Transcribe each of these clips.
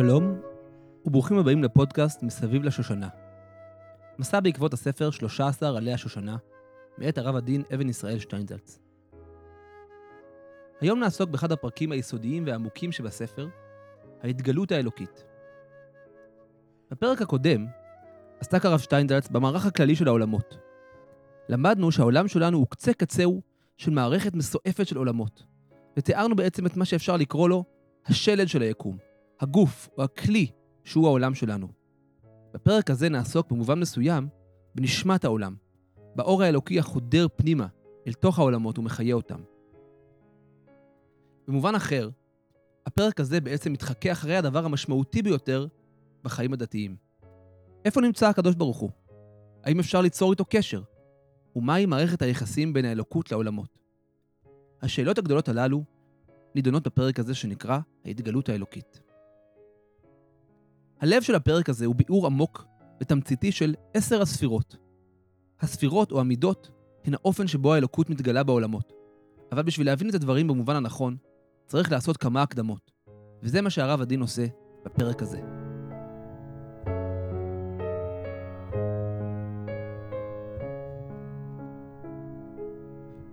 שלום, וברוכים הבאים לפודקאסט מסביב לשושנה. מסע בעקבות הספר 13 עלי השושנה, מאת הרב הדין אבן ישראל שטיינזלץ. היום נעסוק באחד הפרקים היסודיים והעמוקים שבספר, ההתגלות האלוקית. בפרק הקודם עסק הרב שטיינזלץ במערך הכללי של העולמות. למדנו שהעולם שלנו הוא קצה קצהו של מערכת מסועפת של עולמות, ותיארנו בעצם את מה שאפשר לקרוא לו השלד של היקום. הגוף או הכלי שהוא העולם שלנו. בפרק הזה נעסוק במובן מסוים בנשמת העולם, באור האלוקי החודר פנימה אל תוך העולמות ומחיה אותם. במובן אחר, הפרק הזה בעצם מתחכה אחרי הדבר המשמעותי ביותר בחיים הדתיים. איפה נמצא הקדוש ברוך הוא? האם אפשר ליצור איתו קשר? ומהי מערכת היחסים בין האלוקות לעולמות? השאלות הגדולות הללו נידונות בפרק הזה שנקרא ההתגלות האלוקית. הלב של הפרק הזה הוא ביאור עמוק ותמציתי של עשר הספירות. הספירות או המידות הן האופן שבו האלוקות מתגלה בעולמות. אבל בשביל להבין את הדברים במובן הנכון, צריך לעשות כמה הקדמות. וזה מה שהרב הדין עושה בפרק הזה.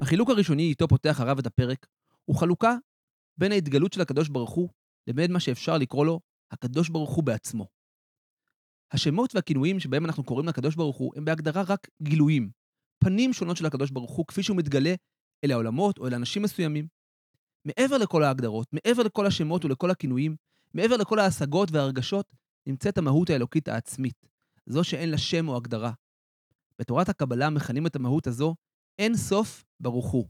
החילוק הראשוני איתו פותח הרב את הפרק הוא חלוקה בין ההתגלות של הקדוש ברוך הוא לבין מה שאפשר לקרוא לו הקדוש ברוך הוא בעצמו. השמות והכינויים שבהם אנחנו קוראים לקדוש ברוך הוא הם בהגדרה רק גילויים, פנים שונות של הקדוש ברוך הוא כפי שהוא מתגלה אל העולמות או אל אנשים מסוימים. מעבר לכל ההגדרות, מעבר לכל השמות ולכל הכינויים, מעבר לכל ההשגות וההרגשות, נמצאת המהות האלוקית העצמית, זו שאין לה שם או הגדרה. בתורת הקבלה מכנים את המהות הזו אין סוף ברוך הוא.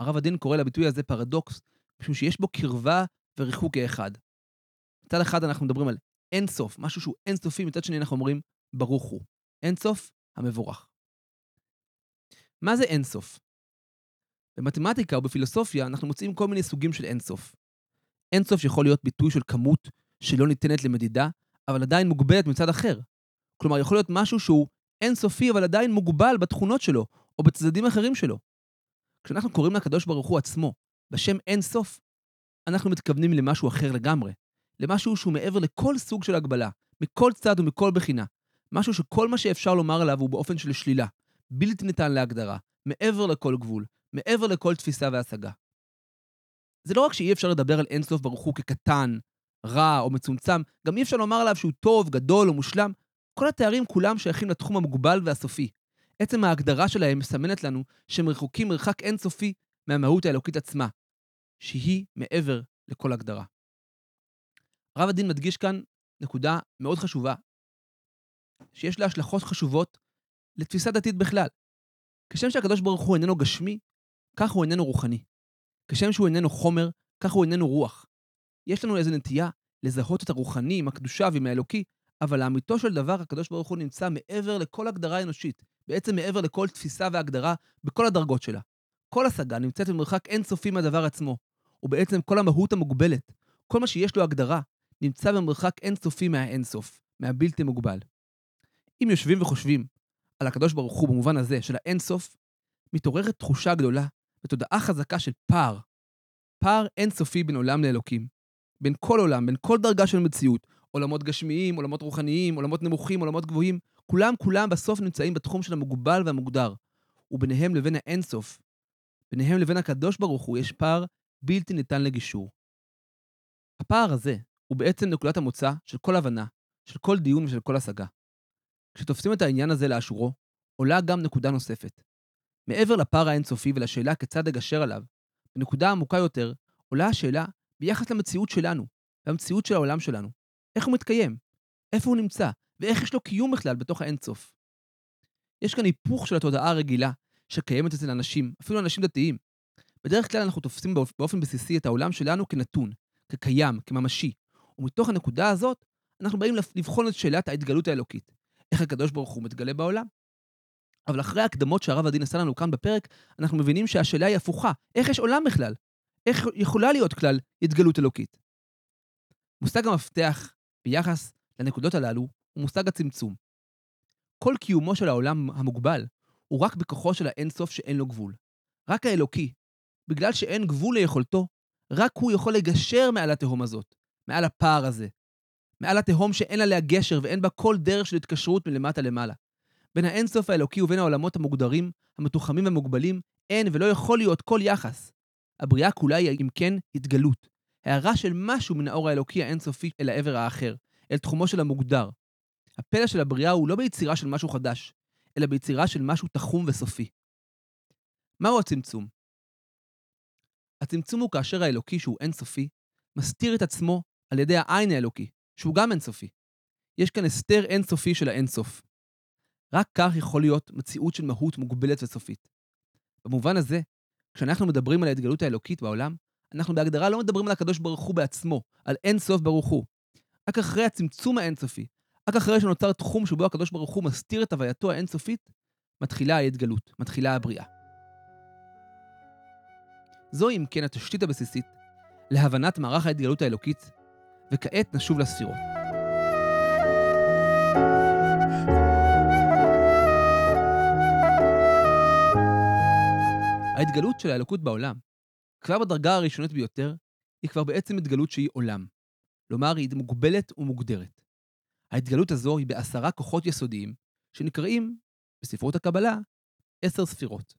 הרב הדין קורא לביטוי הזה פרדוקס, משום שיש בו קרבה וריחוק כאחד. מצד אחד אנחנו מדברים על אין סוף, משהו שהוא אין סופי, מצד שני אנחנו אומרים ברוך הוא. אין סוף המבורך. מה זה אין סוף? במתמטיקה או בפילוסופיה אנחנו מוצאים כל מיני סוגים של אין סוף. אין סוף יכול להיות ביטוי של כמות שלא ניתנת למדידה, אבל עדיין מוגבלת מצד אחר. כלומר, יכול להיות משהו שהוא אין סופי, אבל עדיין מוגבל בתכונות שלו, או בצדדים אחרים שלו. כשאנחנו קוראים לקדוש ברוך הוא עצמו בשם אין סוף, אנחנו מתכוונים למשהו אחר לגמרי. למשהו שהוא מעבר לכל סוג של הגבלה, מכל צד ומכל בחינה. משהו שכל מה שאפשר לומר עליו הוא באופן של שלילה, בלתי ניתן להגדרה, מעבר לכל גבול, מעבר לכל תפיסה והשגה. זה לא רק שאי אפשר לדבר על אינסוף ברוך הוא כקטן, רע או מצומצם, גם אי אפשר לומר עליו שהוא טוב, גדול או מושלם. כל התארים כולם שייכים לתחום המוגבל והסופי. עצם ההגדרה שלהם מסמנת לנו שהם רחוקים מרחק אינסופי מהמהות האלוקית עצמה, שהיא מעבר לכל הגדרה. הרב הדין מדגיש כאן נקודה מאוד חשובה, שיש לה השלכות חשובות לתפיסה דתית בכלל. כשם שהקדוש ברוך הוא איננו גשמי, כך הוא איננו רוחני. כשם שהוא איננו חומר, כך הוא איננו רוח. יש לנו איזו נטייה לזהות את הרוחני עם הקדושה ועם האלוקי, אבל לאמיתו של דבר הקדוש ברוך הוא נמצא מעבר לכל הגדרה אנושית, בעצם מעבר לכל תפיסה והגדרה בכל הדרגות שלה. כל השגה נמצאת במרחק אינסופי מהדבר עצמו, ובעצם כל המהות המוגבלת, כל מה שיש לו הגדרה, נמצא במרחק אינסופי מהאינסוף, מהבלתי מוגבל. אם יושבים וחושבים על הקדוש ברוך הוא במובן הזה של האינסוף, מתעוררת תחושה גדולה ותודעה חזקה של פער. פער אינסופי בין עולם לאלוקים. בין כל עולם, בין כל דרגה של מציאות, עולמות גשמיים, עולמות רוחניים, עולמות נמוכים, עולמות גבוהים, כולם כולם בסוף נמצאים בתחום של המוגבל והמוגדר. וביניהם לבין האינסוף, ביניהם לבין הקדוש ברוך הוא, יש פער בלתי ניתן לגישור. הפער הזה הוא בעצם נקודת המוצא של כל הבנה, של כל דיון ושל כל השגה. כשתופסים את העניין הזה לאשורו, עולה גם נקודה נוספת. מעבר לפער האינסופי ולשאלה כיצד לגשר עליו, בנקודה עמוקה יותר, עולה השאלה ביחס למציאות שלנו, והמציאות של העולם שלנו. איך הוא מתקיים? איפה הוא נמצא? ואיך יש לו קיום בכלל בתוך האינסוף? יש כאן היפוך של התודעה הרגילה שקיימת אצל אנשים, אפילו אנשים דתיים. בדרך כלל אנחנו תופסים באופן בסיסי את העולם שלנו כנתון, כקיים, כממשי, ומתוך הנקודה הזאת, אנחנו באים לבחון את שאלת ההתגלות האלוקית. איך הקדוש ברוך הוא מתגלה בעולם? אבל אחרי ההקדמות שהרב הדין עשה לנו כאן בפרק, אנחנו מבינים שהשאלה היא הפוכה. איך יש עולם בכלל? איך יכולה להיות כלל התגלות אלוקית? מושג המפתח ביחס לנקודות הללו הוא מושג הצמצום. כל קיומו של העולם המוגבל הוא רק בכוחו של האינסוף שאין לו גבול. רק האלוקי, בגלל שאין גבול ליכולתו, רק הוא יכול לגשר מעל התהום הזאת, מעל הפער הזה, מעל התהום שאין עליה גשר ואין בה כל דרך של התקשרות מלמטה למעלה. בין האינסוף האלוקי ובין העולמות המוגדרים, המתוחמים והמוגבלים, אין ולא יכול להיות כל יחס. הבריאה כולה היא, אם כן, התגלות. הערה של משהו מן האור האלוקי האינסופי אל העבר האחר, אל תחומו של המוגדר. הפלא של הבריאה הוא לא ביצירה של משהו חדש, אלא ביצירה של משהו תחום וסופי. מהו הצמצום? הצמצום הוא כאשר האלוקי, שהוא אינסופי, מסתיר את עצמו על ידי העין האלוקי, שהוא גם אינסופי. יש כאן הסתר אינסופי של האינסוף. רק כך יכול להיות מציאות של מהות מוגבלת וסופית. במובן הזה, כשאנחנו מדברים על ההתגלות האלוקית בעולם, אנחנו בהגדרה לא מדברים על הקדוש ברוך הוא בעצמו, על אין סוף ברוך הוא. רק אחרי הצמצום האינסופי, רק אחרי שנוצר תחום שבו הקדוש ברוך הוא מסתיר את הווייתו האינסופית, מתחילה ההתגלות, מתחילה הבריאה. זוהי אם כן התשתית הבסיסית להבנת מערך ההתגלות האלוקית, וכעת נשוב לספירות. ההתגלות של האלוקות בעולם, כבר בדרגה הראשונית ביותר, היא כבר בעצם התגלות שהיא עולם. כלומר, היא מוגבלת ומוגדרת. ההתגלות הזו היא בעשרה כוחות יסודיים, שנקראים, בספרות הקבלה, עשר ספירות.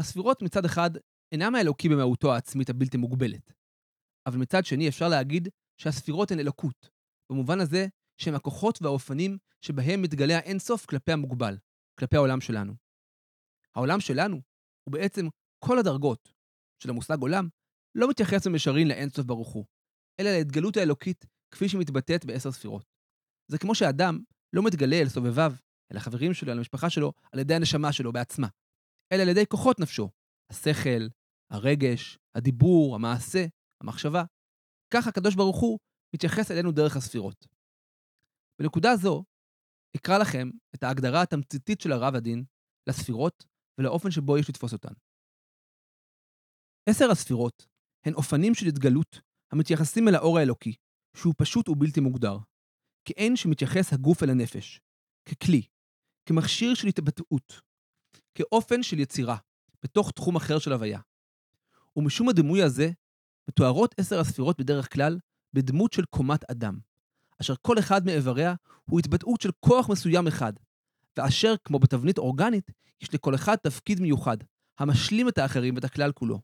הספירות מצד אחד אינם האלוקי במהותו העצמית הבלתי מוגבלת, אבל מצד שני אפשר להגיד שהספירות הן אלוקות, במובן הזה שהם הכוחות והאופנים שבהם מתגלה האינסוף כלפי המוגבל, כלפי העולם שלנו. העולם שלנו הוא בעצם כל הדרגות של המושג עולם, לא מתייחס במישרין לאינסוף ברוך הוא, אלא להתגלות האלוקית כפי שהיא מתבטאת בעשר ספירות. זה כמו שאדם לא מתגלה אל סובביו, אל החברים שלו, אל המשפחה שלו, על ידי הנשמה שלו בעצמה, אלא על ידי כוחות נפשו, השכל, הרגש, הדיבור, המעשה, המחשבה. כך הקדוש ברוך הוא מתייחס אלינו דרך הספירות. בנקודה זו, אקרא לכם את ההגדרה התמציתית של הרב הדין לספירות ולאופן שבו יש לתפוס אותן. עשר הספירות הן אופנים של התגלות המתייחסים אל האור האלוקי, שהוא פשוט ובלתי מוגדר, כאין שמתייחס הגוף אל הנפש, ככלי, כמכשיר של התבטאות, כאופן של יצירה, בתוך תחום אחר של הוויה. ומשום הדימוי הזה, מתוארות עשר הספירות בדרך כלל בדמות של קומת אדם, אשר כל אחד מאיבריה הוא התבטאות של כוח מסוים אחד, ואשר, כמו בתבנית אורגנית, יש לכל אחד תפקיד מיוחד, המשלים את האחרים ואת הכלל כולו.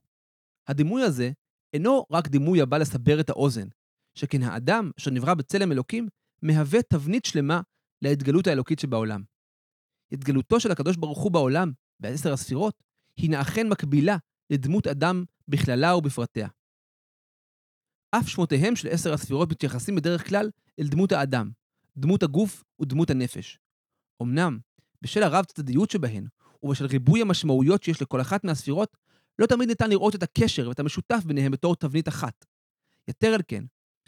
הדימוי הזה אינו רק דימוי הבא לסבר את האוזן, שכן האדם, אשר נברא בצלם אלוקים, מהווה תבנית שלמה להתגלות האלוקית שבעולם. התגלותו של הקדוש ברוך הוא בעולם, בעשר הספירות, הינה אכן מקבילה לדמות אדם בכללה ובפרטיה. אף שמותיהם של עשר הספירות מתייחסים בדרך כלל אל דמות האדם, דמות הגוף ודמות הנפש. אמנם, בשל הרב צדדיות שבהן, ובשל ריבוי המשמעויות שיש לכל אחת מהספירות, לא תמיד ניתן לראות את הקשר ואת המשותף ביניהם בתור תבנית אחת. יתר על כן,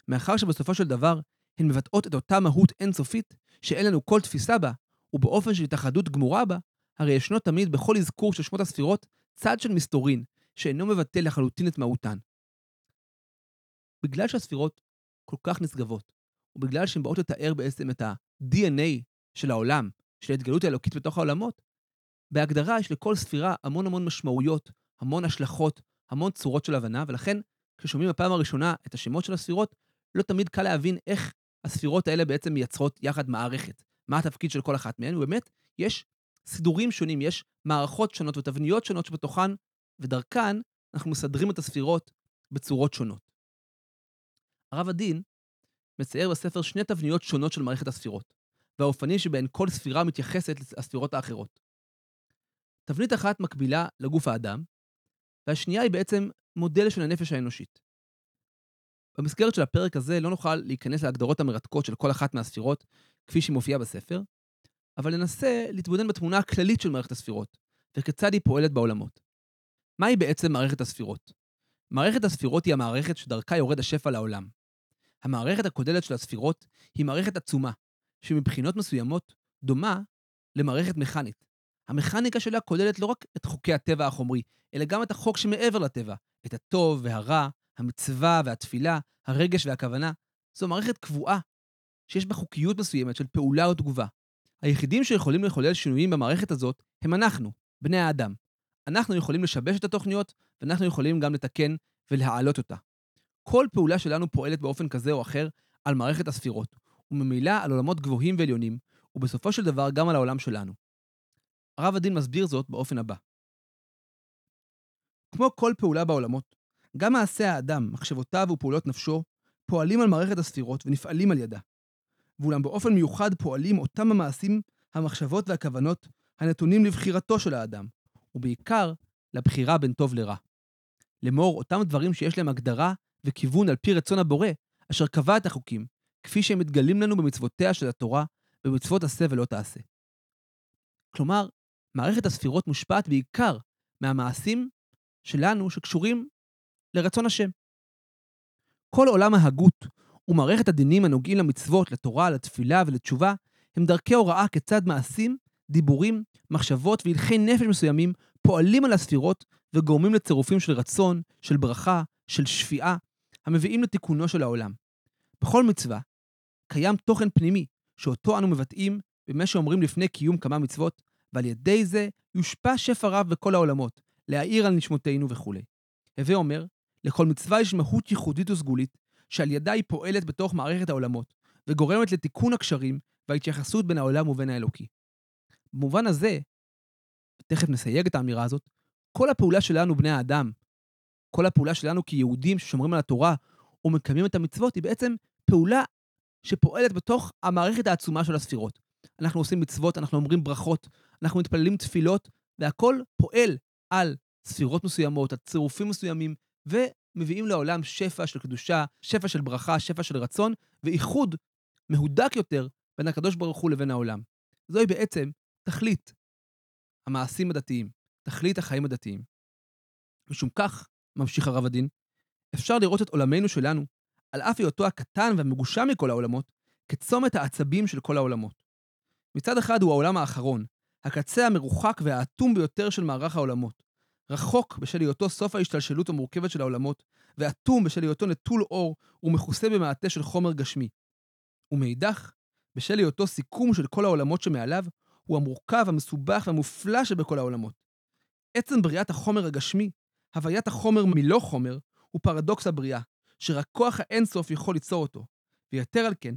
מאחר שבסופו של דבר הן מבטאות את אותה מהות אינסופית, שאין לנו כל תפיסה בה, ובאופן של התאחדות גמורה בה, הרי ישנו תמיד בכל אזכור של שמות הספירות צד של מסתורין, שאינו מבטא לחלוטין את מהותן. בגלל שהספירות כל כך נשגבות, ובגלל שהן באות לתאר בעצם את ה-DNA של העולם, של ההתגלות האלוקית בתוך העולמות, בהגדרה יש לכל ספירה המון המון משמעויות, המון השלכות, המון צורות של הבנה, ולכן כששומעים בפעם הראשונה את השמות של הספירות, לא תמיד קל להבין איך הספירות האלה בעצם מייצרות יחד מערכת. מה התפקיד של כל אחת מהן, ובאמת, יש סידורים שונים, יש מערכות שונות ותבניות שונות שבתוכן, ודרכן אנחנו מסדרים את הספירות בצורות שונות. הרב הדין מצייר בספר שני תבניות שונות של מערכת הספירות, והאופנים שבהן כל ספירה מתייחסת לספירות האחרות. תבנית אחת מקבילה לגוף האדם, והשנייה היא בעצם מודל של הנפש האנושית. במסגרת של הפרק הזה לא נוכל להיכנס להגדרות המרתקות של כל אחת מהספירות, כפי שהיא מופיעה בספר, אבל ננסה להתבונן בתמונה הכללית של מערכת הספירות, וכיצד היא פועלת בעולמות. מהי בעצם מערכת הספירות? מערכת הספירות היא המערכת שדרכה יורד השפע לעולם. המערכת הכוללת של הספירות היא מערכת עצומה, שמבחינות מסוימות דומה למערכת מכנית. המכניקה שלה כוללת לא רק את חוקי הטבע החומרי, אלא גם את החוק שמעבר לטבע, את הטוב והרע, המצווה והתפילה, הרגש והכוונה. זו מערכת קבועה, שיש בה חוקיות מסוימת של פעולה או תגובה. היחידים שיכולים לחולל שינויים במערכת הזאת הם אנחנו, בני האדם. אנחנו יכולים לשבש את התוכניות, ואנחנו יכולים גם לתקן ולהעלות אותה. כל פעולה שלנו פועלת באופן כזה או אחר על מערכת הספירות, וממילא על עולמות גבוהים ועליונים, ובסופו של דבר גם על העולם שלנו. הרב הדין מסביר זאת באופן הבא. כמו כל פעולה בעולמות, גם מעשי האדם, מחשבותיו ופעולות נפשו, פועלים על מערכת הספירות ונפעלים על ידה. ואולם באופן מיוחד פועלים אותם המעשים, המחשבות והכוונות הנתונים לבחירתו של האדם, ובעיקר לבחירה בין טוב לרע. לאמור, אותם דברים שיש להם הגדרה וכיוון על פי רצון הבורא, אשר קבע את החוקים, כפי שהם מתגלים לנו במצוותיה של התורה, במצוות עשה ולא תעשה. כלומר, מערכת הספירות מושפעת בעיקר מהמעשים שלנו שקשורים לרצון השם. כל עולם ההגות ומערכת הדינים הנוגעים למצוות, לתורה, לתפילה ולתשובה, הם דרכי הוראה כיצד מעשים, דיבורים, מחשבות והלכי נפש מסוימים פועלים על הספירות וגורמים לצירופים של רצון, של ברכה, של שפיעה, המביאים לתיקונו של העולם. בכל מצווה קיים תוכן פנימי, שאותו אנו מבטאים במה שאומרים לפני קיום כמה מצוות, ועל ידי זה יושפע שפע רב בכל העולמות, להאיר על נשמותינו וכו'. הווה אומר, לכל מצווה יש מהות ייחודית וסגולית, שעל ידה היא פועלת בתוך מערכת העולמות, וגורמת לתיקון הקשרים וההתייחסות בין העולם ובין האלוקי. במובן הזה, ותכף נסייג את האמירה הזאת, כל הפעולה שלנו, בני האדם, כל הפעולה שלנו כיהודים ששומרים על התורה ומקיימים את המצוות, היא בעצם פעולה שפועלת בתוך המערכת העצומה של הספירות. אנחנו עושים מצוות, אנחנו אומרים ברכות, אנחנו מתפללים תפילות, והכל פועל על ספירות מסוימות, על צירופים מסוימים, ומביאים לעולם שפע של קדושה, שפע של ברכה, שפע של רצון, ואיחוד מהודק יותר בין הקדוש ברוך הוא לבין העולם. זוהי בעצם תכלית המעשים הדתיים, תכלית החיים הדתיים. משום כך, ממשיך הרב הדין, אפשר לראות את עולמנו שלנו, על אף היותו הקטן והמגושם מכל העולמות, כצומת העצבים של כל העולמות. מצד אחד הוא העולם האחרון, הקצה המרוחק והאטום ביותר של מערך העולמות. רחוק בשל היותו סוף ההשתלשלות המורכבת של העולמות, ואטום בשל היותו נטול אור ומכוסה במעטה של חומר גשמי. ומאידך, בשל היותו סיכום של כל העולמות שמעליו, הוא המורכב, המסובך והמופלא שבכל העולמות. עצם בריאת החומר הגשמי, הוויית החומר מלא חומר, הוא פרדוקס הבריאה, שרק כוח האינסוף יכול ליצור אותו. ויתר על כן,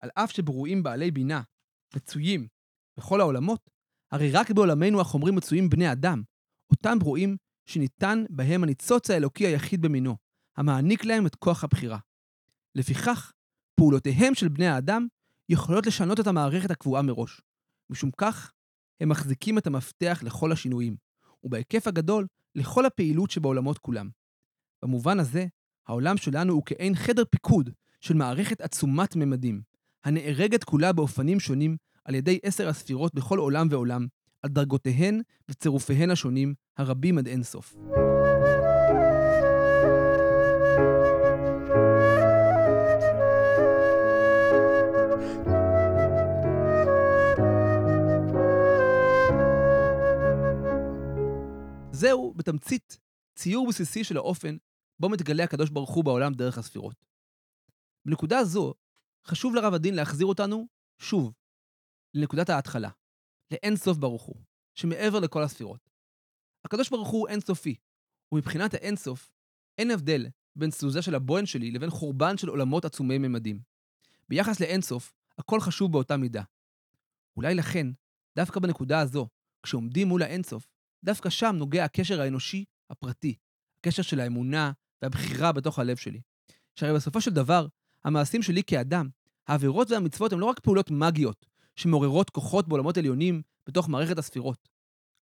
על אף שברואים בעלי בינה, מצויים בכל העולמות, הרי רק בעולמנו החומרים מצויים בני אדם, אותם ברואים שניתן בהם הניצוץ האלוקי היחיד במינו, המעניק להם את כוח הבחירה. לפיכך, פעולותיהם של בני האדם יכולות לשנות את המערכת הקבועה מראש. משום כך, הם מחזיקים את המפתח לכל השינויים, ובהיקף הגדול, לכל הפעילות שבעולמות כולם. במובן הזה, העולם שלנו הוא כעין חדר פיקוד של מערכת עצומת ממדים, הנארגת כולה באופנים שונים על ידי עשר הספירות בכל עולם ועולם, על דרגותיהן וצירופיהן השונים, הרבים עד אינסוף. זהו, בתמצית, ציור בסיסי של האופן בו מתגלה הקדוש ברוך הוא בעולם דרך הספירות. בנקודה זו, חשוב לרב הדין להחזיר אותנו, שוב, לנקודת ההתחלה, לאין סוף ברוך הוא, שמעבר לכל הספירות. הקדוש ברוך הוא אינסופי, ומבחינת האין סוף, אין הבדל בין תזוזה של הבוהן שלי לבין חורבן של עולמות עצומי ממדים. ביחס לאין סוף, הכל חשוב באותה מידה. אולי לכן, דווקא בנקודה הזו, כשעומדים מול האין סוף, דווקא שם נוגע הקשר האנושי הפרטי, הקשר של האמונה והבחירה בתוך הלב שלי. שהרי בסופו של דבר, המעשים שלי כאדם, העבירות והמצוות הן לא רק פעולות מגיות, שמעוררות כוחות בעולמות עליונים בתוך מערכת הספירות.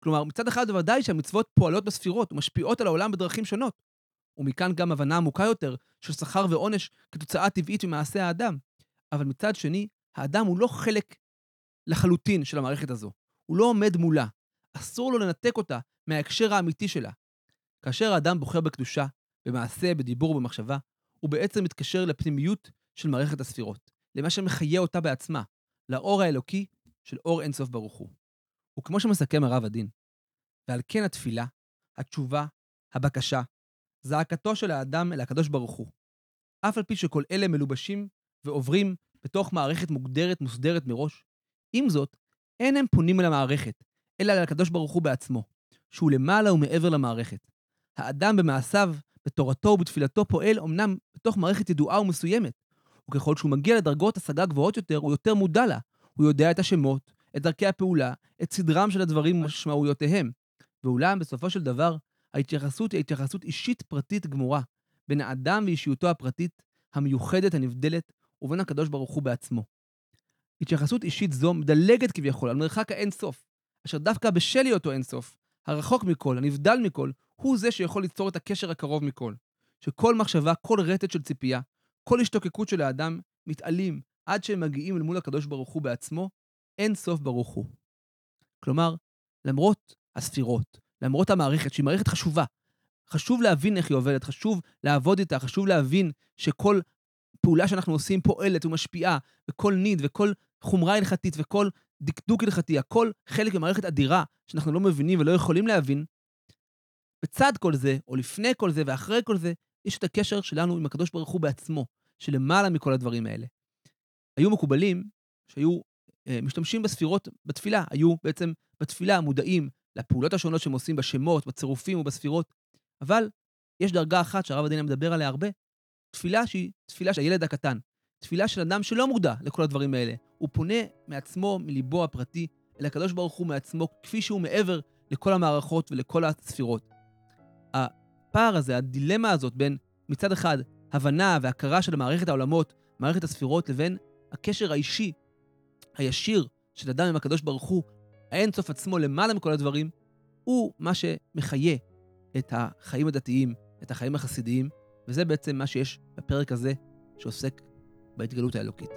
כלומר, מצד אחד בוודאי שהמצוות פועלות בספירות ומשפיעות על העולם בדרכים שונות. ומכאן גם הבנה עמוקה יותר של שכר ועונש כתוצאה טבעית ממעשה האדם. אבל מצד שני, האדם הוא לא חלק לחלוטין של המערכת הזו. הוא לא עומד מולה. אסור לו לנתק אותה מההקשר האמיתי שלה. כאשר האדם בוחר בקדושה, במעשה, בדיבור ובמחשבה, הוא בעצם מתקשר לפנימיות של מערכת הספירות, למה שמחיה אותה בעצמה, לאור האלוקי של אור אינסוף ברוך הוא. וכמו שמסכם הרב הדין, ועל כן התפילה, התשובה, הבקשה, זעקתו של האדם אל הקדוש ברוך הוא. אף על פי שכל אלה מלובשים ועוברים בתוך מערכת מוגדרת, מוסדרת מראש, עם זאת, אין הם פונים אל המערכת, אלא אל הקדוש ברוך הוא בעצמו, שהוא למעלה ומעבר למערכת. האדם במעשיו, בתורתו ובתפילתו פועל אמנם בתוך מערכת ידועה ומסוימת, וככל שהוא מגיע לדרגות השגה גבוהות יותר, הוא יותר מודע לה. הוא יודע את השמות, את דרכי הפעולה, את סדרם של הדברים ומשמעויותיהם. ואולם, בסופו של דבר, ההתייחסות היא התייחסות אישית פרטית גמורה, בין האדם ואישיותו הפרטית, המיוחדת, הנבדלת, ובין הקדוש ברוך הוא בעצמו. התייחסות אישית זו מדלגת כביכול על מרחק האינסוף, אשר דווקא בשל היותו אינסוף, הרחוק מכל, הנבדל מכל, הוא זה שיכול ליצור את הקשר הקרוב מכל. שכל מחשבה, כל רטט של ציפייה, כל השתוקקות של האדם, מתעלים עד שהם מגיעים אל מול הקדוש ברוך הוא בעצמו, אין סוף ברוך הוא. כלומר, למרות הספירות, למרות המערכת, שהיא מערכת חשובה, חשוב להבין איך היא עובדת, חשוב לעבוד איתה, חשוב להבין שכל פעולה שאנחנו עושים פועלת ומשפיעה, וכל ניד וכל חומרה הלכתית וכל דקדוק הלכתי, הכל חלק ממערכת אדירה שאנחנו לא מבינים ולא יכולים להבין. בצד כל זה, או לפני כל זה ואחרי כל זה, יש את הקשר שלנו עם הקדוש ברוך הוא בעצמו, שלמעלה מכל הדברים האלה. היו מקובלים שהיו אה, משתמשים בספירות בתפילה, היו בעצם בתפילה מודעים לפעולות השונות שהם עושים בשמות, בצירופים ובספירות, אבל יש דרגה אחת שהרב עדיין מדבר עליה הרבה, תפילה שהיא תפילה של הילד הקטן, תפילה של אדם שלא מודע לכל הדברים האלה. הוא פונה מעצמו, מליבו הפרטי, אל הקדוש ברוך הוא מעצמו, כפי שהוא מעבר לכל המערכות ולכל הספירות. הפער הזה, הדילמה הזאת בין מצד אחד הבנה והכרה של מערכת העולמות, מערכת הספירות, לבין הקשר האישי, הישיר של אדם עם הקדוש ברוך הוא, האין סוף עצמו למעלה מכל הדברים, הוא מה שמחיה את החיים הדתיים, את החיים החסידיים, וזה בעצם מה שיש בפרק הזה שעוסק בהתגלות האלוקית.